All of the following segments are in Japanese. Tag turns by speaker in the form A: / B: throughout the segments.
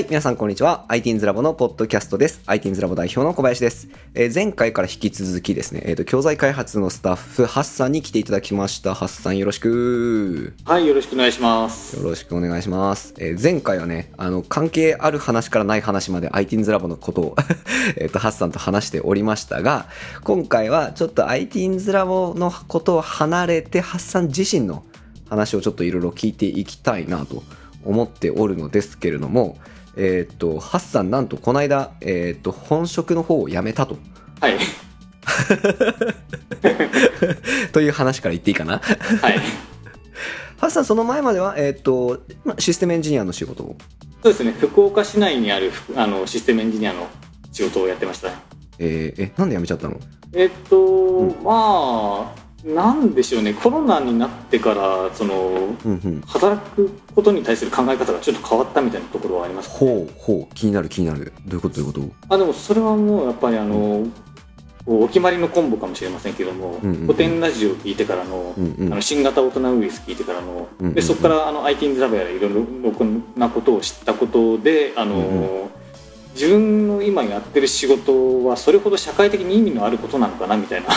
A: はい、皆さんこんにちは。ITINS ラボのポッドキャストです。ITINS ラボ代表の小林です。えー前回から引き続きですね、えっ、と、教材開発のスタッフ、ハッサンに来ていただきました。ハッサンよろしく。
B: はい、よろしくお願いします。
A: よろしくお願いします。えー前回はね、あの、関係ある話からない話まで ITINS ラボのことを、えっと、ハッサンと話しておりましたが、今回はちょっと ITINS ラボのことを離れて、ハッサン自身の話をちょっといろいろ聞いていきたいなと思っておるのですけれども、えっと、ハッサンなんとこの間、えっと、本職の方を辞めたと。
B: はい。
A: という話から言っていいかな。
B: はい。
A: ハッサンその前までは、えっと、まシステムエンジニアの仕事を？
B: そうですね、福岡市内にあるあのシステムエンジニアの仕事をやってましたね。
A: えーえ、なんで辞めちゃったの？
B: えっと、
A: ん
B: まあ、なんでしょうね、コロナになってから、その、
A: うんうん。
B: 働くことに対する考え方がちょっと変わったみたいなところはあります、
A: ほうほう。気になる気になる。どういうこと？どういうこ
B: あでもそれはもうやっぱりあの、こうお決まりのコンボかもしれませんけども、
A: うんうんうん。
B: 古典ラジオ聞いてからの、
A: とうんうん。
B: あの新型大人ウイルス聞いてからの、
A: うんうんうん。
B: でそこからあの ITINS ラボやらいろいろなことを知ったことであの、
A: うん
B: 自分の今やってる仕事はそれほど社会的に意味のあることなのかなみたいな。
A: あ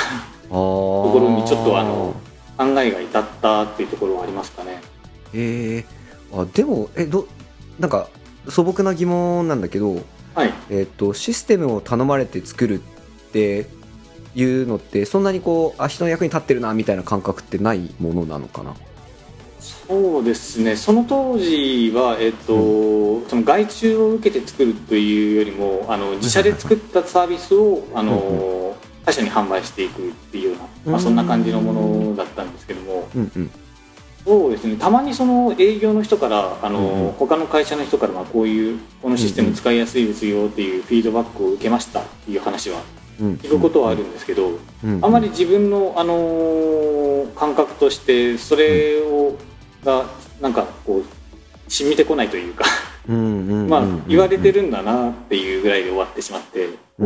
A: と
B: ころにちょっとあの考えが至ったっていうところはありますかね。
A: えー、あでもえどなんか素朴な疑問なんだけど、
B: はい、
A: えっとシステムを頼まれて作るっていうのってそんなにこうあ人の役に立ってるなみたいな感覚ってないものなのかな？
B: そうですね。その当時は、えっとその外注を受けて作るというよりもあの自社で作ったサービスをあ
A: うん
B: の他社に販売していくっていうような、まあ、
A: うん。
B: そんな感じのものだったんですけども。
A: うんうん。
B: そうですね。たまにその営業の人からあの、
A: うんうん。
B: 他の会社の人からまあこういうこのシステム使いやすいですよっていうフィードバックを受けましたっていう話は
A: うん。
B: 聞くことはあるんですけど、
A: うん。
B: あまり自分の、あのー感覚としてそれを、がなんかこう染みてこないというか、
A: うんうんうん
B: まあ言われてるんだなっていうぐらいで終わってしまって、
A: う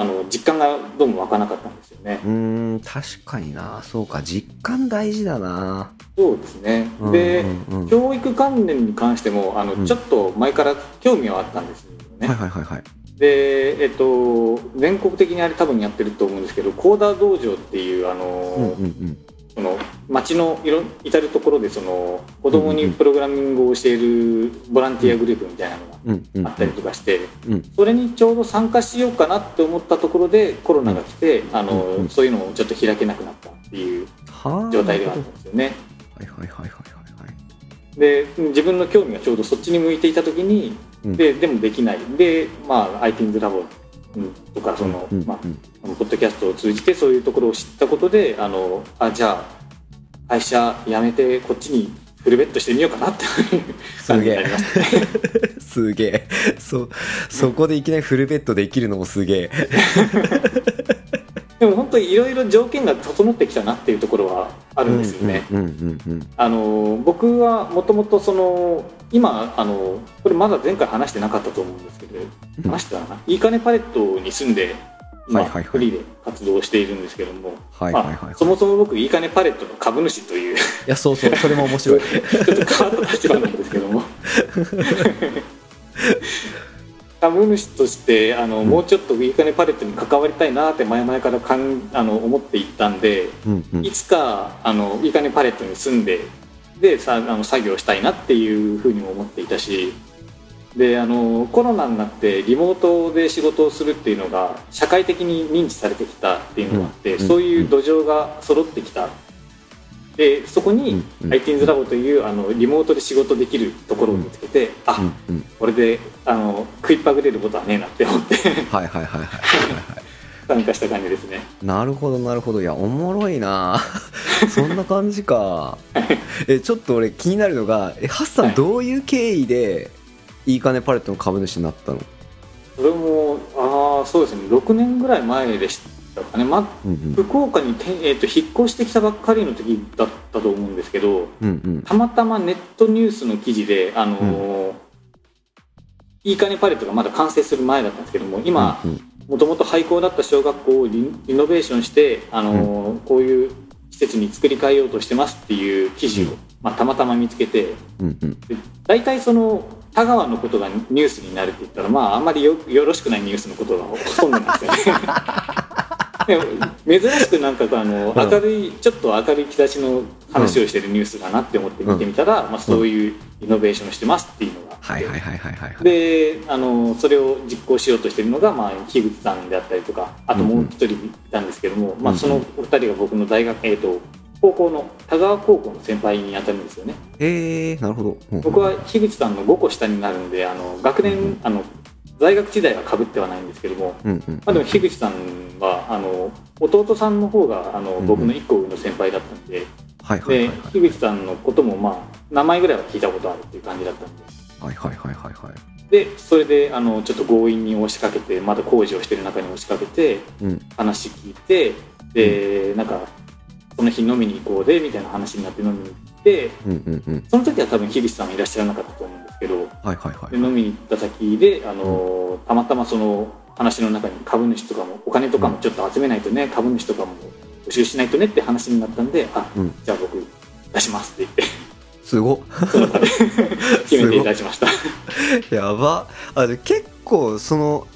B: あの実感がどうも湧かなかったんですよね。
A: うーん確かにな。そうか実感大事だな。
B: そうですね、
A: うん
B: で、
A: うんうん。
B: 教育関連に関してもあの、
A: うん。
B: ちょっと前から興味はあったんですよね。
A: はいはいはいはい。
B: で、えっと、全国的にあれ多分やってると思うんですけどコーダー道場っていうあの、
A: うんうんうん
B: その町のいろ至る所でその子供にプログラミングを教えるボランティアグループみたいなのがあったりとかして、
A: うん。
B: それにちょうど参加しようかなって思ったところでコロナが来て、あのそういうのをちょっと開けなくなったっていう
A: はあ。
B: 状態ではあったんですよね。
A: はいはいはいはいはいはい。
B: で自分の興味がちょうどそっちに向いていた時に、
A: うん。
B: ででもできない。で、まあ、ITINS ラボうんとかその、まあポッドキャストを通じてそういうところを知ったことであのあじゃあ会社辞めてこっちにフルベットしてみようかなっていう感じになりましたね。
A: すげえ。そそこでいきなりフルベッドできるのもすげえ。
B: でも本当にいろいろ条件が整ってきたなっていうところはあるんですよね。あの僕はもともとその今あのこれまだ前回話してなかったと思うんですけど、
A: うん。
B: 話してたかな？いいかねパレットに住んで今、
A: はいはいはい。
B: フリーで活動しているんですけども、
A: はいはいはい
B: まあそもそも僕いいかねパレットの株主という。
A: いやそうそうそれも面白い。
B: ちょっと変わった立場なんですけども。株主としてあの、
A: うん。
B: もうちょっといいかねパレットに関わりたいなって前々からかんあの思っていったんで
A: うんうん。
B: いつかあのいいかねパレットに住んででさあの作業したいなっていうふうにも思っていたしであのコロナになってリモートで仕事をするっていうのが社会的に認知されてきたっていうのがあって、
A: うん
B: そういう土壌が揃ってきた。でそこに ITINS ラボというあのリモートで仕事できるところを見つけて、あ
A: うんうん。
B: これであの食いっぱぐれることはねえなって思って。
A: はいはいはいはいはいはい。
B: 参加した感じですね。
A: なるほどなるほど。いやおもろいな。そんな感じか。えちょっと俺気になるのがえハッサン
B: はい。
A: どういう経緯でいいかねパレットの株主になったの？
B: それもああそうですね。6年ぐらい前でしたかね、ま
A: うんうん。
B: 福岡にて、えー、と引っ越してきたばっかりの時だったと思うんですけど
A: うんうん。
B: たまたまネットニュースの記事であのーいいかねパレットがまだ完成する前だったんですけども今
A: うん
B: もともと廃校だった小学校をリリノベーションして、あのーこういう施設に作り変えようとしてますっていう記事を、まあ、たまたま見つけて
A: うんうん。
B: で大体その田川のことがニュースになるって言ったらまああんまりよよろしくないニュースのことがほとんどなんですよね。珍しくなんかあの
A: うん。
B: 明るいちょっと明るい兆しの話をしてるニュースだなって思って見てみたら、まあ、そういうイノベーションをしてますっていうのがあって。
A: はいはいはいはいはいはい。
B: であのそれを実行しようとしてるのが、まあ、樋口さんであったりとかあともう一人いたんですけども、まあ、
A: うん。
B: そのお二人が僕の大学、えー、と高校の田川高校の先輩に当たるんですよね。
A: えー、なるほど、うん。
B: 僕は樋口さんの5個下になるんであの学年、
A: うん
B: あの在学時代はかぶってはないんですけども、
A: うんうん
B: まあ、でも樋口さんはあの弟さんの方があの
A: うん
B: 僕の1個上の先輩だったんで,、
A: はいはいはい
B: で樋口さんのこともまあ名前ぐらいは聞いたことあるっていう感じだったんで。
A: はいはいはいはいはい。
B: でそれであのちょっと強引に押しかけてまだ工事をしてる中に押しかけて
A: うん。
B: 話聞いてでなんかその日飲みに行こうでみたいな話になって飲みに行って
A: うんうんうん。
B: その時は多分樋口さんはいらっしゃらなかったと思うんですけど
A: はいはいはい
B: で飲みに行った先であの、たまたまその話の中に株主とかもお金とかもちょっと集めないとね株主とかも募集しないとねって話になったんであ、
A: うん。
B: じゃあ僕出しますって言って。
A: すご
B: 決めていただきました。
A: やば。あで結構その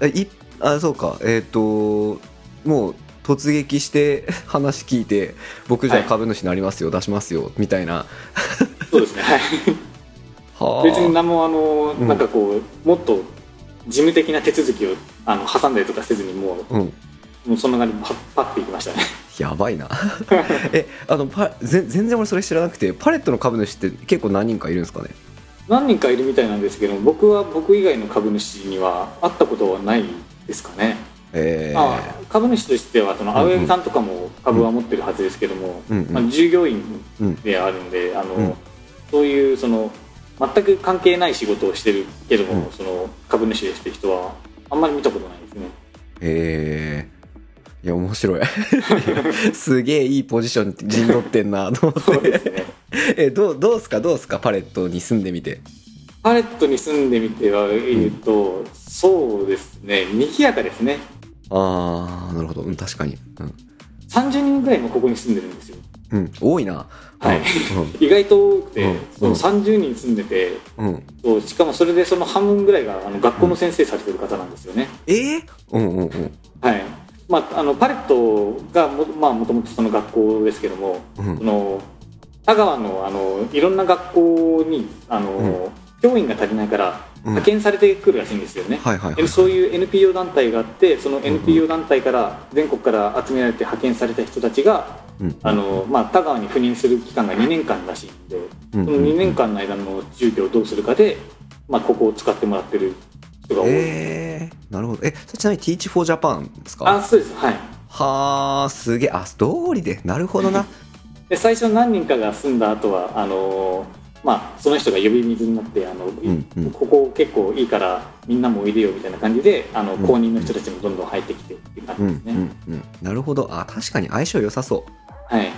A: あいあそうか。えっ、ともう突撃して 話聞いて僕じゃあ
B: はい。
A: 株主になりますよ、出しますよみたいな。
B: そうですねはい。
A: はあ。
B: 別に何もあの、
A: うん。
B: なんかこうもっと事務的な手続きをあの挟んだりとかせずにもう
A: うん。
B: もうそんな感じでパッパッていきましたね。
A: やばいな。えあのパぜ全然俺それ知らなくてパレットの株主って結構何人かいるんですかね？
B: 何人かいるみたいなんですけど僕は僕以外の株主には会ったことはないですかね、
A: えー、
B: まあ、株主としてはその
A: うんうん。
B: 青柳さんとかも株は持ってるはずですけども、
A: うんうん。
B: まあ、従業員
A: うん
B: であるんであの、
A: うん
B: そういうその全く関係ない仕事をしてるけども、
A: うん。
B: その株主ですって人はあんまり見たことないですね。
A: えー、いや面白い。すげえいいポジションに陣取ってんなと思って。
B: ね。
A: えどうどうすか？どうすか？パレットに住んでみて。
B: パレットに住んでみては言うと、そうですね。賑やかですね
A: ああなるほど、うん、確かに。
B: 30人ぐらいもここに住んでるんですよ。
A: うん、うん、多いな。
B: はい。意外と多くて、
A: うん。
B: その30人住んでて
A: うん、
B: しかもそれでその半分ぐらいがあの学校の先生されてる方なんですよね、
A: えー、うんうんうん。
B: はい。まあ、あのパレットがも,、まあ、もともとその学校ですけども、
A: うん。
B: その田川のあのいろんな学校にあの、教員が足りないから
A: うん。
B: 派遣されてくるらしいんですよね、そういう NPO 団体があってその NPO 団体から全国から集められて派遣された人たちが
A: うん
B: あの、まあ、田川に赴任する期間が2年間らしいんで
A: うん
B: その2年間の間の授業をどうするかで、まあ、ここを使ってもらってる人が多い、
A: え。ー、なるほど。えちなみに Teach for Japan ですか？
B: あそうです。はい。
A: はあすげえ。あ通りで。なるほどな。
B: で最初何人かが住んだ後はあのまあその人が呼び水になってあの、
A: んうん。
B: ここ結構いいからみんなもおいでよみたいな感じであの
A: うん。
B: 公認の人たちもどんどん入ってきてっていう感
A: うん
B: じですね、
A: うんうんなるほど。あ確かに相性良さそう。
B: はい。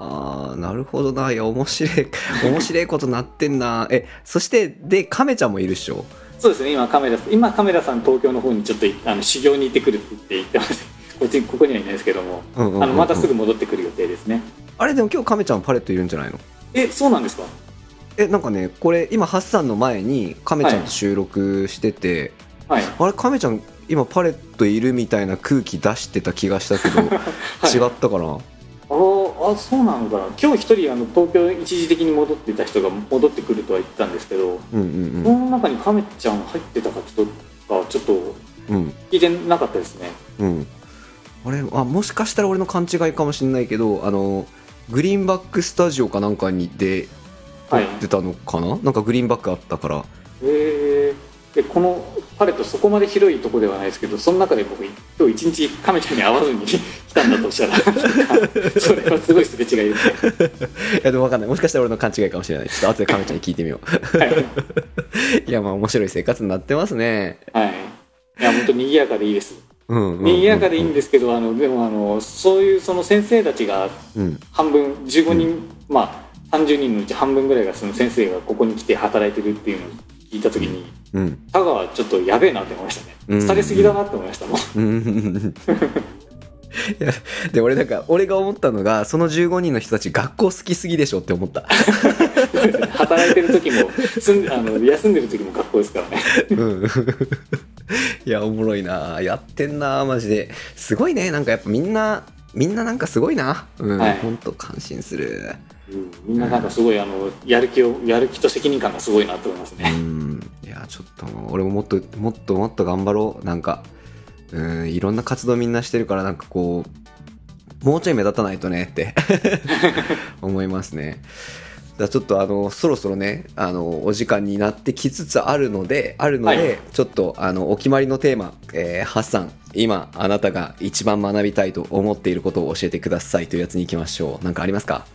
A: あーなるほどな。いや面白い。面白いことなってんな。えそしてで亀ちゃんもいるっしょ？
B: そうですね。今カメラ今カメラさん東京の方にちょっといあの修行に行ってくるって言ってます こっちここにはいないですけども、
A: うんうんうんうん。
B: あのまたすぐ戻ってくる予定ですね。
A: あれでも今日亀ちゃんパレットいるんじゃないの？
B: えそうなんですか？
A: えなんかねこれ今ハッサンの前に亀ちゃんと収録してて、
B: はい、
A: あれ亀ちゃん今パレットいるみたいな空気出してた気がしたけど、
B: はい、
A: 違ったかな？
B: あーあそうなのかな今日一人あの東京一時的に戻っていた人が戻ってくるとは言ってたんですけど、
A: うんうん
B: その中にカメちゃん入ってたかちょっとかちょっと
A: うん。うん
B: 聞いてなかったですね。
A: うん。あれあもしかしたら俺の勘違いかもしれないけどあのグリーンバックスタジオかなんかにでってたのかな、なんかグリーンバックあったから。
B: えー、でこのパレットそこまで広いとこではないですけどその中で僕今日一日カメちゃんに会わずに来たんだとしたら それはすごいすれ違いですね。
A: いやでも分かんない。もしかしたら俺の勘違いかもしれない。ちょっと後で亀ちゃんに聞いてみよ
B: はい、
A: う いやまあ面白い生活になってますね。
B: はい、いや本当賑やかでいいです。
A: うんうんうんうん。
B: 賑やかでいいんですけどあのでもあのそういうその先生たちが
A: うん。
B: 半分15人、まあ30人のうち半分ぐらいがその先生がここに来て働いてるっていうのを聞いた時に
A: うん。
B: 田川ちょっとやべえなって思いましたね。
A: うん。
B: されすぎだなって思いましたもん。
A: うん。うんうんやで俺なんか俺が思ったのがその15人の人たち学校好きすぎでしょって思った。
B: 働いてる時も住んあの休んでる時も学校ですからね。
A: うん。いやおもろいな。やってんなマジで。すごいね。なんかやっぱみんなみんななんかすごいな。うん、
B: はい。
A: ほんと感心する
B: うん。みんななんかすごいあのやる気をやる気と責任感がすごいなと思います
A: う
B: ね、
A: ん。いやちょっと俺ももっともっともっと頑張ろう。なんかうん。いろんな活動みんなしてるからなんかこうもうちょい目立たないとねって。思いますね。だからちょっとあのそろそろねあのお時間になってきつつあるのであるので、
B: はい。
A: ちょっとあのお決まりのテーマ、えーハッサン今あなたが一番学びたいと思っていることを教えてくださいというやつに行きましょう。なんかありますか？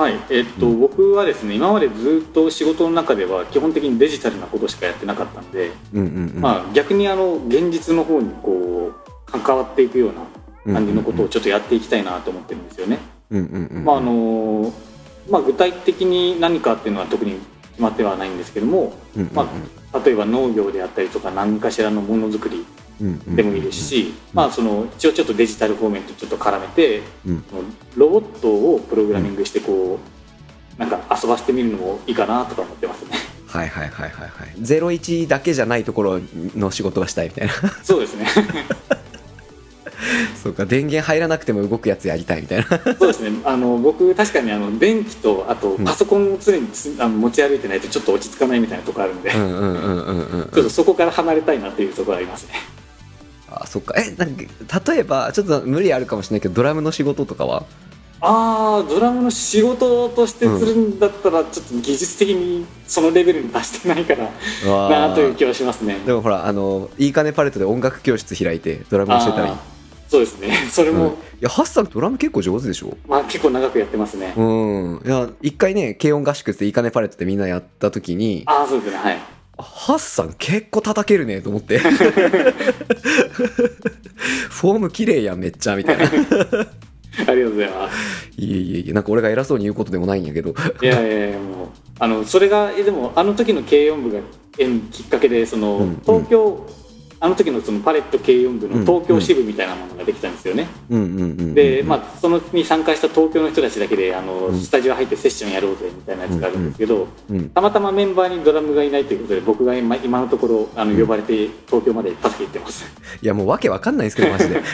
B: はいえっと、僕はですね今までずっと仕事の中では基本的にデジタルなことしかやってなかったんで、
A: うんうんうん、
B: まあ、逆にあの現実の方にこう関わっていくような感じのことをちょっとやっていきたいなと思ってるんですよね。
A: うんうんうん
B: まああのまあ、具体的に何かっていうのは特に決まってはないんですけども、
A: うんうんうん。
B: まあ、例えば農業であったりとか何かしらのものづくり
A: うんうん
B: でもいいですし、まあ、その一応ちょっとデジタル方面とちょっと絡めて
A: うん。
B: ロボットをプログラミングしてこうなんか遊ばせてみるのもいいかなとか思ってますね。
A: はいはいはいはいはい。01だけじゃないところの仕事がしたいみたいな。
B: そうですね。
A: そうか電源入らなくても動くやつやりたいみたいな。
B: そうですね。あの僕確かにあの電気とあとパソコンを常につあの持ち歩いてないとちょっと落ち着かないみたいなとこあるんで、
A: うんうんうんうんうん。
B: ちょっとそこから離れたいなっていうところありますね。
A: あそっか。えなんか例えばちょっと無理あるかもしれないけどドラムの仕事とかは？
B: ああドラムの仕事としてするんだったら、ちょっと技術的にそのレベルに達してないからなという気はしますね。
A: でもほらあのいいかねパレットで音楽教室開いてドラムをしてたり。
B: そうですね。それ
A: うん、い
B: も、
A: やハッサンドラム結構上手でしょ？
B: まあ、結構長くやってますね。
A: うん。いや一回ね軽音合宿っていいかねパレットでみんなやった時に
B: ああそうですね。はい
A: ハッサン結構叩けるねと思って。フォーム綺麗やんめっちゃみたいな。い
B: ありがとうございます。
A: えいえいえなんか俺が偉そうに言うことでもないんやけど。
B: いやいやいやもうあのそれがえでもあの時の軽音部が縁きっかけでその、
A: うん。
B: 東京あの時のそのパレット軽音部の
A: うん。
B: 東京支部みたいなものができたんですよね。で、まあ、そのに参加した東京の人たちだけであの、
A: うん。
B: スタジオ入ってセッションやろうぜみたいなやつがあるんですけど、
A: うん。
B: たまたまメンバーにドラムがいないということで僕が今今のところあの
A: うん
B: 呼ばれて東京まで助け行ってます。
A: いやもうわけわかんないんですけどマジで。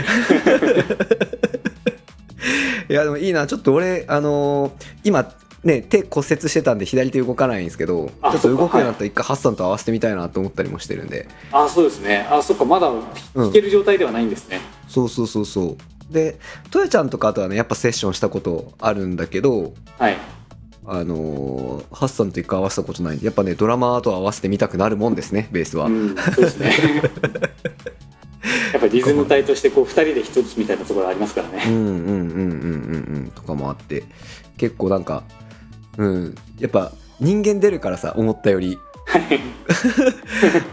A: いやでもいいな。ちょっと俺あのー今ね手骨折してたんで左手動かないんですけど
B: あ
A: ちょっと動くようにな
B: そっ
A: たら一回ハッサンと合わせてみたいなと思ったりもしてるんで
B: あそうですねあそっかまだ弾ける状態ではないんですね。
A: そうそうそうそうでトヤちゃんとかとはねやっぱセッションしたことあるんだけど
B: はい
A: あのーハッサンと一回合わせたことないんでやっぱねドラマーと合わせてみたくなるもんですねベースは、
B: うん、そうですね。やっぱりリズム体としてこう2人で1つみたいなところありますからね。
A: うんうんうんうんうんうんとかもあって結構なんかうん。やっぱ人間出るからさ思ったより。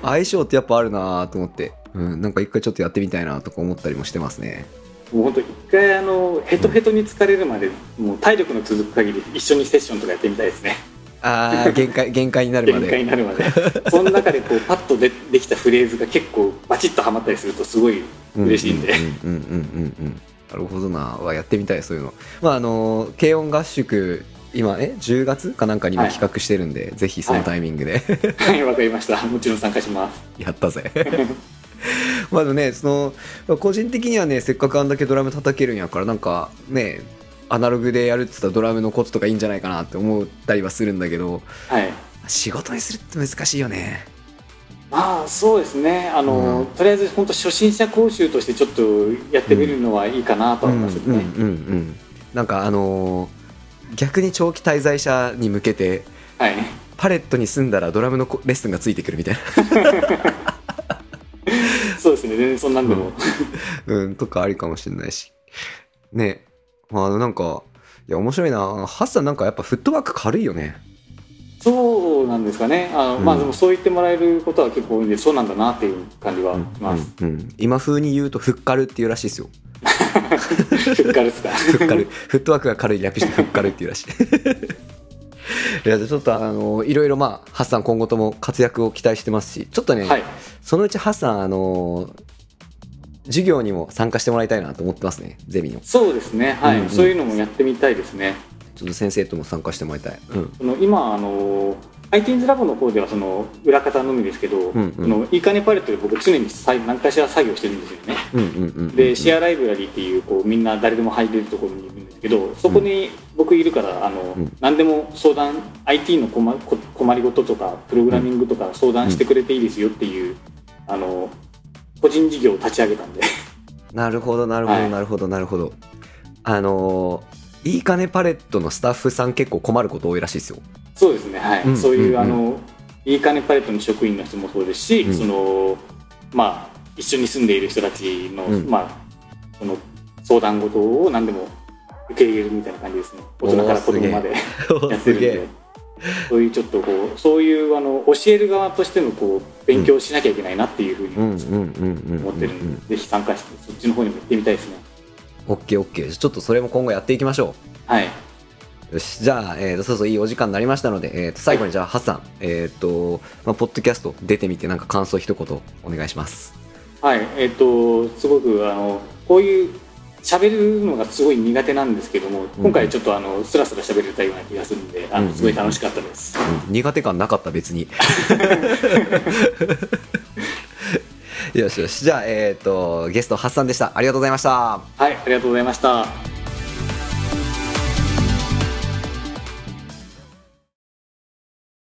A: 相性ってやっぱあるなと思って、うん、なんか一回ちょっとやってみたいなとか思ったりもしてますね。
B: もう本当一回あのヘトヘトに疲れるまで、もう体力の続く限り一緒にセッションとかやってみたいですね。
A: あー限界限界になるま
B: 限界
A: で
B: になるまで。その中でこうパッとでできたフレーズが結構バチッとはまったりするとすごい嬉しいんで。
A: うんうんうんうんうんうん。なるほどな。はやってみたいそういうの。まああの軽音合宿今え10月かなんかに今
B: はい
A: 企画してるんで、ぜひそのタイミングで、
B: はい、わかりました。もちろん参加します。
A: やったぜまあねその個人的にはねせっかくあんだけドラム叩けるんやからなんかねアナログでやるって言ったらドラムのコツとかいいんじゃないかなって思ったりはするんだけど
B: はい。
A: 仕事にするって難しいよね
B: まあそうですね。あの、
A: うん
B: とりあえず本当初心者講習としてちょっとやってみるのはいいかなと
A: う
B: 思いますね。
A: んうんうんうんなんかあのー逆に長期滞在者に向けて
B: はい。
A: パレットに住んだらドラムのこレッスンがついてくるみたい
B: そうですね。全然そんなんでも。
A: な、うん、とかありかもしれないしねまああのなんかいや面白いなハッサンなんかやっぱフットワーク軽いよね
B: そうなんですかね。あの、
A: うん。
B: まあでもそう言ってもらえることは結構多いんで、そうなんだなっていう感じはします。
A: うんうん、今風に言うとフッカルっていうらしいですよ。
B: ふっかるっすか。
A: フッカルフットワークが軽い略してフッカルっていうらしい。いやちょっとあのいろいろまあハッサン今後とも活躍を期待してますしちょっとね、
B: はい。
A: そのうちハッサンあの授業にも参加してもらいたいなと思ってますねゼミの。
B: そうですね。はい、
A: うんうん。
B: そういうのもやってみたいですね
A: ちょっと先生とも参加してもらいたい。うん。
B: その今あの IT's ラボの方ではその裏方のみですけど、
A: んうん。
B: そのいいかねパレットで僕常にさ何かしら作業してるんですよね。
A: うんうんうんうん
B: でシェアライブラリーっていうこうみんな誰でも入れるところにいるんですけどそこに僕いるからあの、
A: ん。
B: 何でも相談 IT の困こ困りごととかプログラミングとか相談してくれていいですよっていう、あの個人事業を立ち上げたんで。
A: なるほどなるほど
B: はい。
A: なるほどなるほど。あのーいいかねパレットのスタッフさん結構困ること多いらしいですよ。
B: そうですねはい、
A: うん
B: そういう、
A: うん
B: あのいいかねパレットの職員の人もそうですし、
A: うん。
B: そのまあ一緒に住んでいる人たちの、
A: うん。
B: まあその相談事を何でも受け入れるみたいな感じですね。大人から子供まで やってるんで。そういうちょっとこうそういうあの教える側としてのこう勉強しなきゃいけないなっていうふうに思ってる
A: うん
B: んで、ぜひ参加してそっちの方にも行ってみたいですね
A: オッケーオッケーちょっとそれも今後やっていきましょ
B: はい。
A: うよし。じゃあ、えーとそうそういいお時間になりましたので、えーと最後にじゃあハッサン。えっ、と、まあ、ポッドキャスト出てみてなんか感想一言お願いします。
B: はい、えっ、と、すごく、あの、こういう、喋るのがすごい苦手なんですけども、今回ちょっとあの、スラスラ喋れたような気がするんで、あの、
A: うんうん。
B: すごい楽しかったです。
A: うん。苦手感なかった別に よしよし。じゃあえっ、とゲストハッサンでした。ありがとうございました。
B: はい、ありがとうございました。